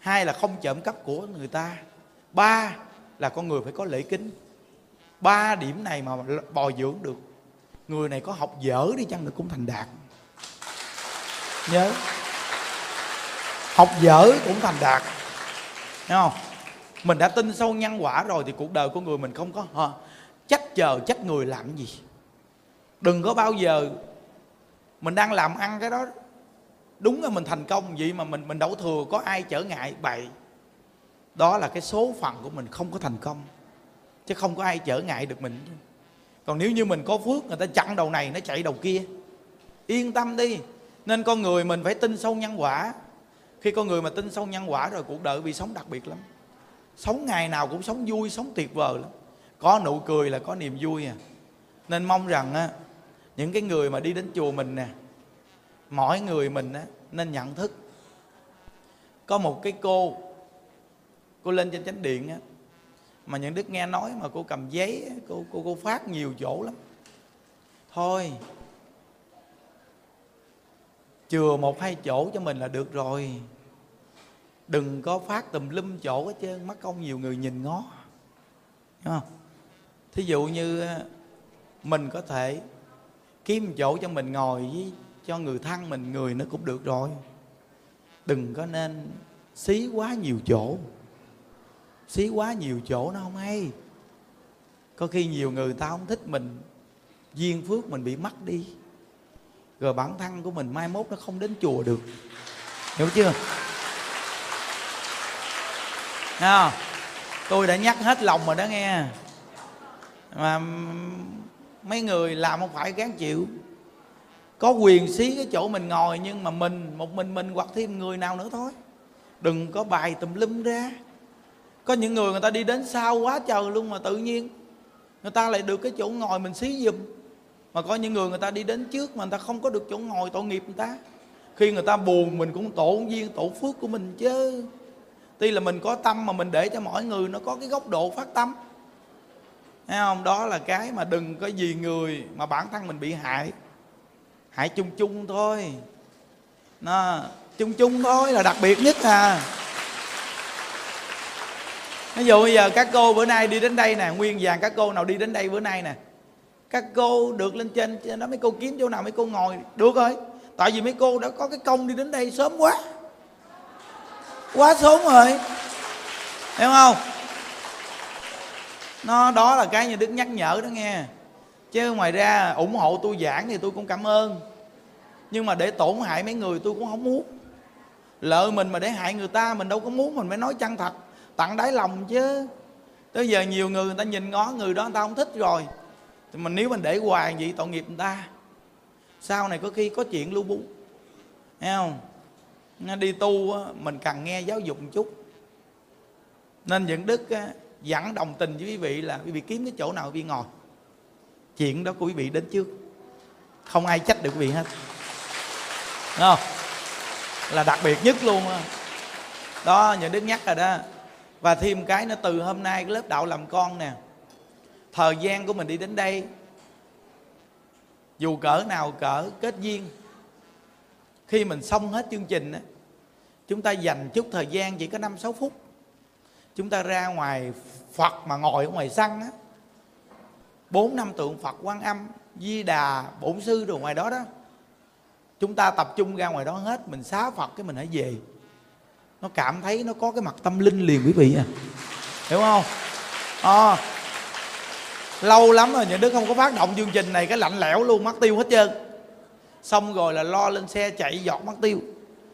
hai là không trộm cắp của người ta. Ba là con người phải có lễ kính. Ba điểm này mà bồi dưỡng được. Người này có học dở đi chăng nữa cũng thành đạt. Nhớ. Học dở cũng thành đạt. Thấy không? Mình đã tin sâu nhân quả rồi thì cuộc đời của người mình không có hả, trách chờ trách người làm gì? Đừng có bao giờ mình đang làm ăn cái đó đúng là mình thành công, vậy mà mình mình đổ thừa, có ai trở ngại? Bậy. Đó là cái số phận của mình không có thành công. Chứ không có ai trở ngại được mình. Còn nếu như mình có phước, người ta chặn đầu này, nó chạy đầu kia. Yên tâm đi. Nên con người mình phải tin sâu nhân quả. Khi con người mà tin sâu nhân quả rồi, cuộc đời bị sống đặc biệt lắm. Sống ngày nào cũng sống vui, sống tuyệt vời lắm. Có nụ cười là có niềm vui à. Nên mong rằng á, những cái người mà đi đến chùa mình nè mỗi người mình á, nên nhận thức. Có một cái cô cô lên trên chánh điện á, mà những đức nghe nói mà cô cầm giấy cô cô cô phát nhiều chỗ lắm. Thôi, chừa một hai chỗ cho mình là được rồi. Đừng có phát tùm lum chỗ hết trơn, mất công nhiều người nhìn ngó. Đúng không? Thí dụ như à, mình có thể kiếm chỗ cho mình ngồi với cho người thân mình người nó cũng được rồi. Đừng có nên xí quá nhiều chỗ. Xí quá nhiều chỗ nó không hay. Có khi nhiều người ta không thích mình. Duyên phước mình bị mất đi. Rồi bản thân của mình mai mốt nó không đến chùa được. Hiểu chưa? À, tôi đã nhắc hết lòng rồi đó nghe. Mà mấy người làm không phải gán chịu có quyền xí cái chỗ mình ngồi nhưng mà mình, một mình mình hoặc thêm người nào nữa thôi. Đừng có bài tùm lum ra. Có những người người ta đi đến sau quá trời luôn mà tự nhiên người ta lại được cái chỗ ngồi mình xí giùm. Mà có những người người ta đi đến trước mà người ta không có được chỗ ngồi tội nghiệp người ta. Khi người ta buồn mình cũng tổ duyên, tổ phước của mình chứ. Tuy là mình có tâm mà mình để cho mọi người nó có cái góc độ phát tâm. Thấy không? Đó là cái mà đừng có gì người mà bản thân mình bị hại hãy chung chung thôi. Nó, chung chung thôi là đặc biệt nhất à. Ví dụ bây giờ các cô bữa nay đi đến đây nè, nguyên vàng các cô nào đi đến đây bữa nay nè. Các cô được lên trên đó mấy cô kiếm chỗ nào mấy cô ngồi, được rồi. Tại vì mấy cô đã có cái công đi đến đây sớm quá. Quá sớm rồi. Hiểu không? Nó, đó là cái như đức nhắc nhở đó nghe chứ ngoài ra ủng hộ tôi giảng thì tôi cũng cảm ơn. Nhưng mà để tổn hại mấy người tôi cũng không muốn. Lợi mình mà để hại người ta, mình đâu có muốn, mình phải nói chân thật, tặng đáy lòng chứ. Tới giờ nhiều người người ta nhìn ngó người đó, người ta không thích rồi. Thì mình nếu mình để hoài vậy tội nghiệp người ta. Sau này có khi có chuyện lưu bú. Thấy không? Đi tu mình cần nghe giáo dục một chút. Nên những đức dẫn đồng tình với quý vị là quý vị kiếm cái chỗ nào quý vị ngồi chuyện đó của quý vị đến trước. Không ai trách được quý vị hết. Đúng không? Là đặc biệt nhất luôn đó, đó những đức nhắc rồi đó. Và thêm cái nó từ hôm nay cái lớp đạo làm con nè thời gian của mình đi đến đây dù cỡ nào cỡ kết duyên khi mình xong hết chương trình chúng ta dành chút thời gian chỉ có năm sáu phút. Chúng ta ra ngoài phật mà ngồi ở ngoài sân á bốn năm tượng phật quan âm di đà bổn sư rồi ngoài đó đó. Chúng ta tập trung ra ngoài đó hết mình xá phật cái mình hãy về. Nó cảm thấy nó có cái mặt tâm linh liền quý vị à. Hiểu không? À, lâu lắm rồi nhà Đức không có phát động chương trình này cái lạnh lẽo luôn mất tiêu hết trơn. Xong rồi là lo lên xe chạy giọt mất tiêu.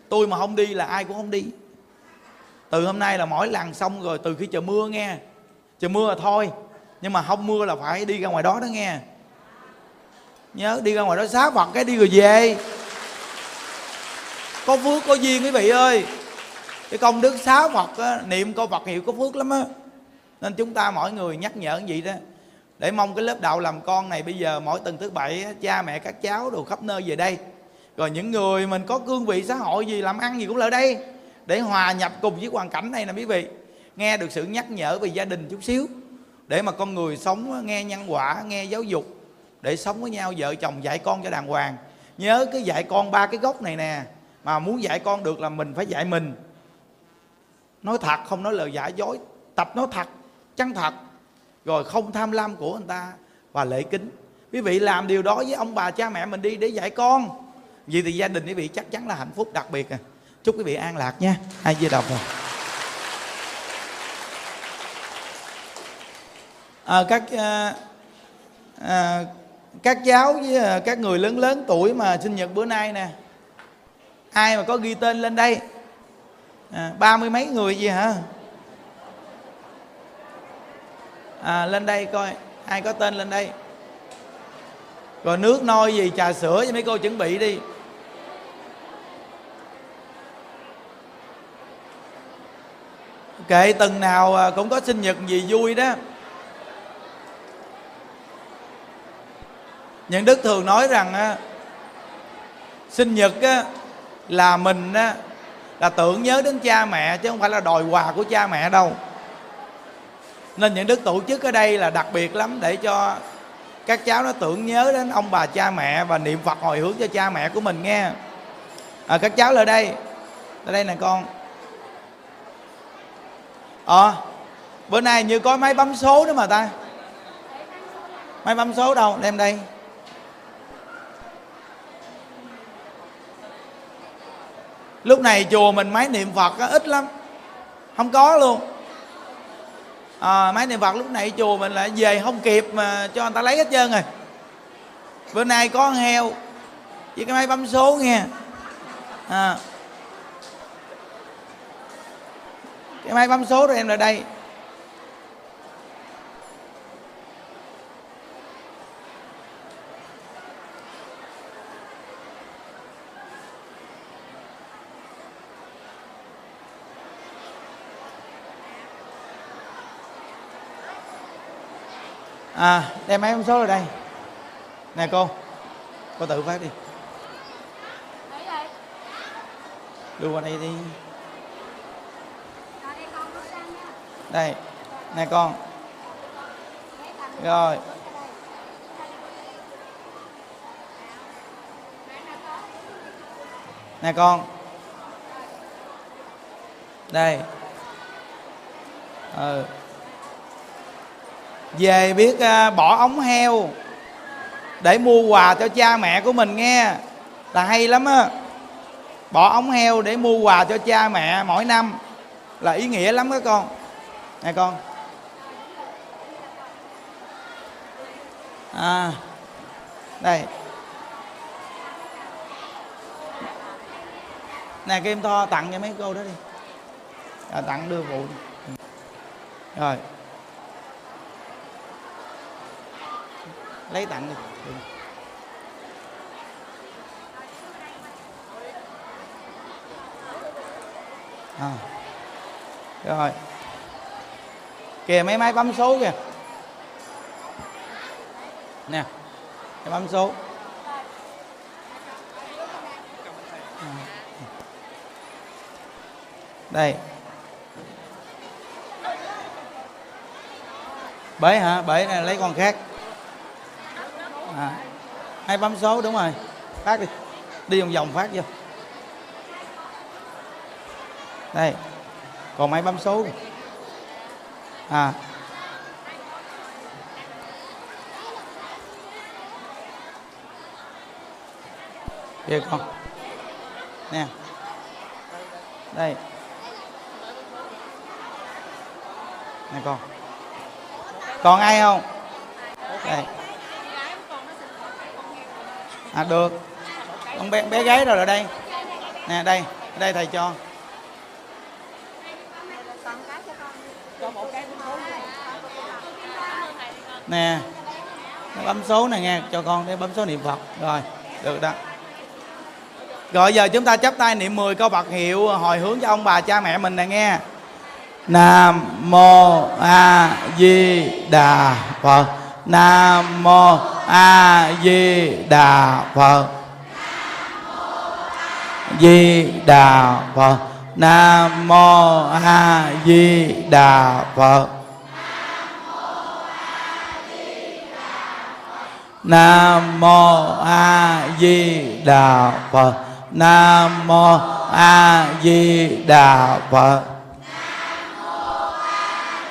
Tôi mà không đi là ai cũng không đi. Từ hôm nay là mỗi lần xong rồi từ khi trời mưa nghe trời mưa là thôi nhưng mà không mưa là phải đi ra ngoài đó đó nghe. Nhớ đi ra ngoài đó xá phật cái đi rồi về. Có phước có duyên quý vị ơi. Cái công đức xá phật á, niệm câu phật hiệu có phước lắm á. Nên chúng ta mỗi người nhắc nhở vậy đó. Để mong cái lớp đạo làm con này bây giờ mỗi tuần thứ bảy cha mẹ các cháu đồ khắp nơi về đây. Rồi những người mình có cương vị xã hội gì làm ăn gì cũng lại đây. Để hòa nhập cùng với hoàn cảnh này nè quý vị. Nghe được sự nhắc nhở về gia đình chút xíu để mà con người sống nghe nhân quả, nghe giáo dục, để sống với nhau, vợ chồng dạy con cho đàng hoàng. Nhớ cái dạy con ba cái gốc này nè, mà muốn dạy con được là mình phải dạy mình. Nói thật, không nói lời giả dối, tập nói thật, chân thật. Rồi không tham lam của người ta và lễ kính. Quý vị làm điều đó với ông bà cha mẹ mình đi để dạy con. Vì thì gia đình quý vị chắc chắn là hạnh phúc đặc biệt à. Chúc quý vị an lạc nha. Ai di đọc rồi? À, các à, à, các cháu với các người lớn lớn tuổi mà sinh nhật bữa nay nè. Ai mà có ghi tên lên đây? À, ba mươi mấy người gì hả? À, lên đây coi ai có tên lên đây? Rồi nước nôi gì trà sữa cho mấy cô chuẩn bị đi. Kệ từng nào cũng có sinh nhật gì vui đó. Những đức thường nói rằng á, sinh nhật á, là mình á, là tưởng nhớ đến cha mẹ chứ không phải là đòi quà của cha mẹ đâu. Nên những đức tổ chức ở đây là đặc biệt lắm để cho các cháu nó tưởng nhớ đến ông bà cha mẹ và niệm phật hồi hướng cho cha mẹ của mình nghe. À, các cháu lại đây. Lại đây nè con. Ờ à, bữa nay như có máy bấm số nữa mà ta. Máy bấm số đâu? Đem đây. Lúc này chùa mình máy niệm phật á, ít lắm. Không có luôn. À, máy niệm phật lúc này chùa mình lại về không kịp mà cho người ta lấy hết trơn rồi. Bữa nay có heo với cái máy bấm số nghe. À. cái máy bấm số rồi em lại đây. À đem máy không số rồi đây. Nè cô cô tự phát đi. Đưa qua đây đi. Đây, nè con. Rồi. Nè con. Đây. Ừ về biết à, bỏ ống heo để mua quà cho cha mẹ của mình nghe. Là hay lắm á. Bỏ ống heo để mua quà cho cha mẹ mỗi năm. Là ý nghĩa lắm các con. Nè con. À đây. Nè kim tho tặng cho mấy cô đó đi. À, tặng đưa phụ ừ. rồi. Lấy tặng đi. À. rồi. Kìa, mấy máy bấm số kìa. Nè cái bấm số. À. đây. Bể hả? Bể này lấy con khác à, hay bấm số đúng rồi. Phát đi. Đi vòng vòng phát vô. Đây. Còn máy bấm số. À. Kìa. à. Kia con. Nè. Đây. Nè con. Còn ai không? Đây à được. Con bé bé gái rồi ở đây. Nè, đây đây thầy cho. Nè bấm số này nghe, cho con để bấm số niệm phật. Rồi, được đó. Rồi, giờ chúng ta chắp tay niệm 10 câu Phật hiệu hồi hướng cho ông bà cha mẹ mình này nghe. Nam mô A Di Đà Phật. Nam mô A Di Đà Phật. Di Đà Phật. Nam mô A Di Đà Phật. Nam mô A Di Đà Phật. Nam mô A Di Đà Phật.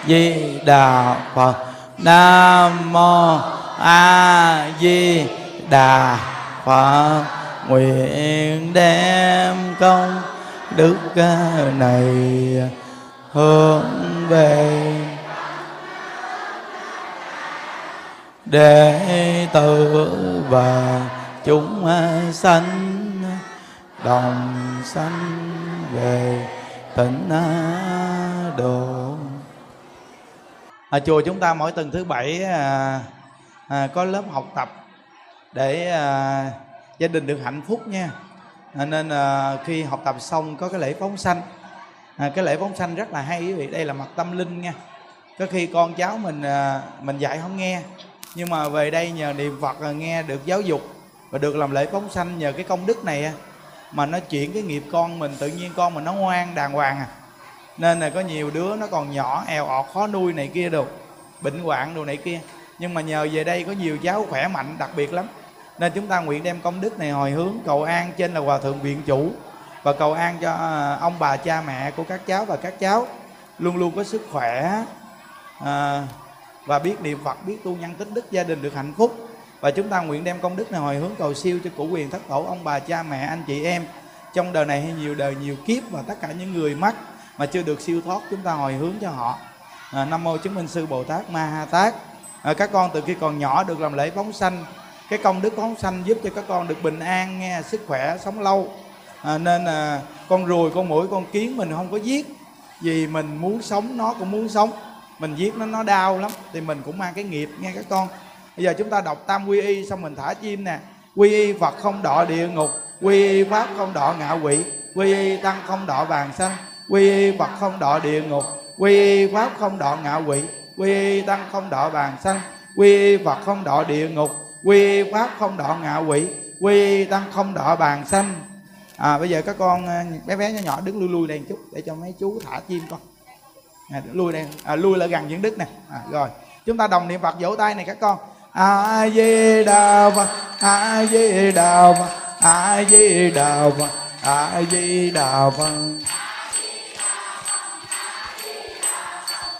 Di Đà Phật. Nam mô A Di Đà Phật. Nguyện đem công đức à, này hướng về đệ tử và chúng à, sanh đồng sanh về tịnh à, độ ở chùa chúng ta mỗi tuần thứ bảy à, à, có lớp học tập để à, gia đình được hạnh phúc nha. À, nên à, khi học tập xong có cái lễ phóng sanh. À, cái lễ phóng sanh rất là hay quý vị. Đây là mặt tâm linh nha. Có khi con cháu mình à, mình dạy không nghe nhưng mà về đây nhờ niệm phật à, nghe được giáo dục và được làm lễ phóng sanh nhờ cái công đức này mà nó chuyển cái nghiệp con mình tự nhiên con mình nó ngoan đàng hoàng à. Nên là có nhiều đứa nó còn nhỏ eo ọt khó nuôi này kia được bệnh hoạn đồ này kia nhưng mà nhờ về đây có nhiều cháu khỏe mạnh đặc biệt lắm. Nên chúng ta nguyện đem công đức này hồi hướng cầu an trên là hòa thượng viện chủ. Và cầu an cho à, ông bà cha mẹ của các cháu và các cháu. Luôn luôn có sức khỏe à, và biết niệm phật biết tu nhân tích đức gia đình được hạnh phúc. Và chúng ta nguyện đem công đức này hồi hướng cầu siêu cho cụ quyền thất tổ ông bà cha mẹ anh chị em. Trong đời này hay nhiều đời nhiều kiếp và tất cả những người mắc mà chưa được siêu thoát chúng ta hồi hướng cho họ. À, nam mô chứng minh sư bồ tát ma ha tát à, các con từ khi còn nhỏ được làm lễ phóng sanh. Cái công đức phóng sanh giúp cho các con được bình an nghe sức khỏe sống lâu. À, nên à, con ruồi con mũi con kiến mình không có giết. Vì mình muốn sống nó cũng muốn sống. Mình giết nó nó đau lắm thì mình cũng mang cái nghiệp nghe các con. Bây giờ chúng ta đọc tam quy y xong mình thả chim nè. Quy y phật không đọ địa ngục quy y pháp không đọ ngạ quỷ quy y tăng không đọ vàng xanh quy y phật không đọ địa ngục quy y pháp không đọ ngạ quỷ quy y tăng không đọ bàn sanh quy y phật không đọ địa ngục quy y pháp không đọ ngạ quỷ quy y tăng không đọ bàn sanh à bây giờ các con à, bé bé nhỏ nhỏ đứng lui lui đây một chút để cho mấy chú thả chim con. À, lui đây à, lui lại gần những đức nè. À, rồi chúng ta đồng niệm phật vỗ tay này các con. A di đà phật a di đà phật a di đà phật a di đà phật.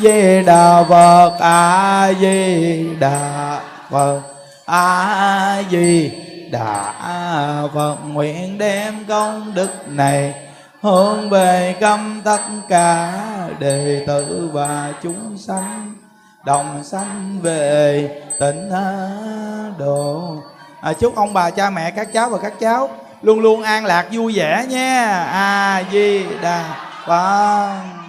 di đà phật a di đà phật a di đà phật. Nguyện đem công đức này hướng về căm tất cả đệ tử và chúng sanh đồng sanh về tịnh độ. À, chúc ông bà cha mẹ các cháu và các cháu luôn luôn an lạc vui vẻ nha. A di đà phật.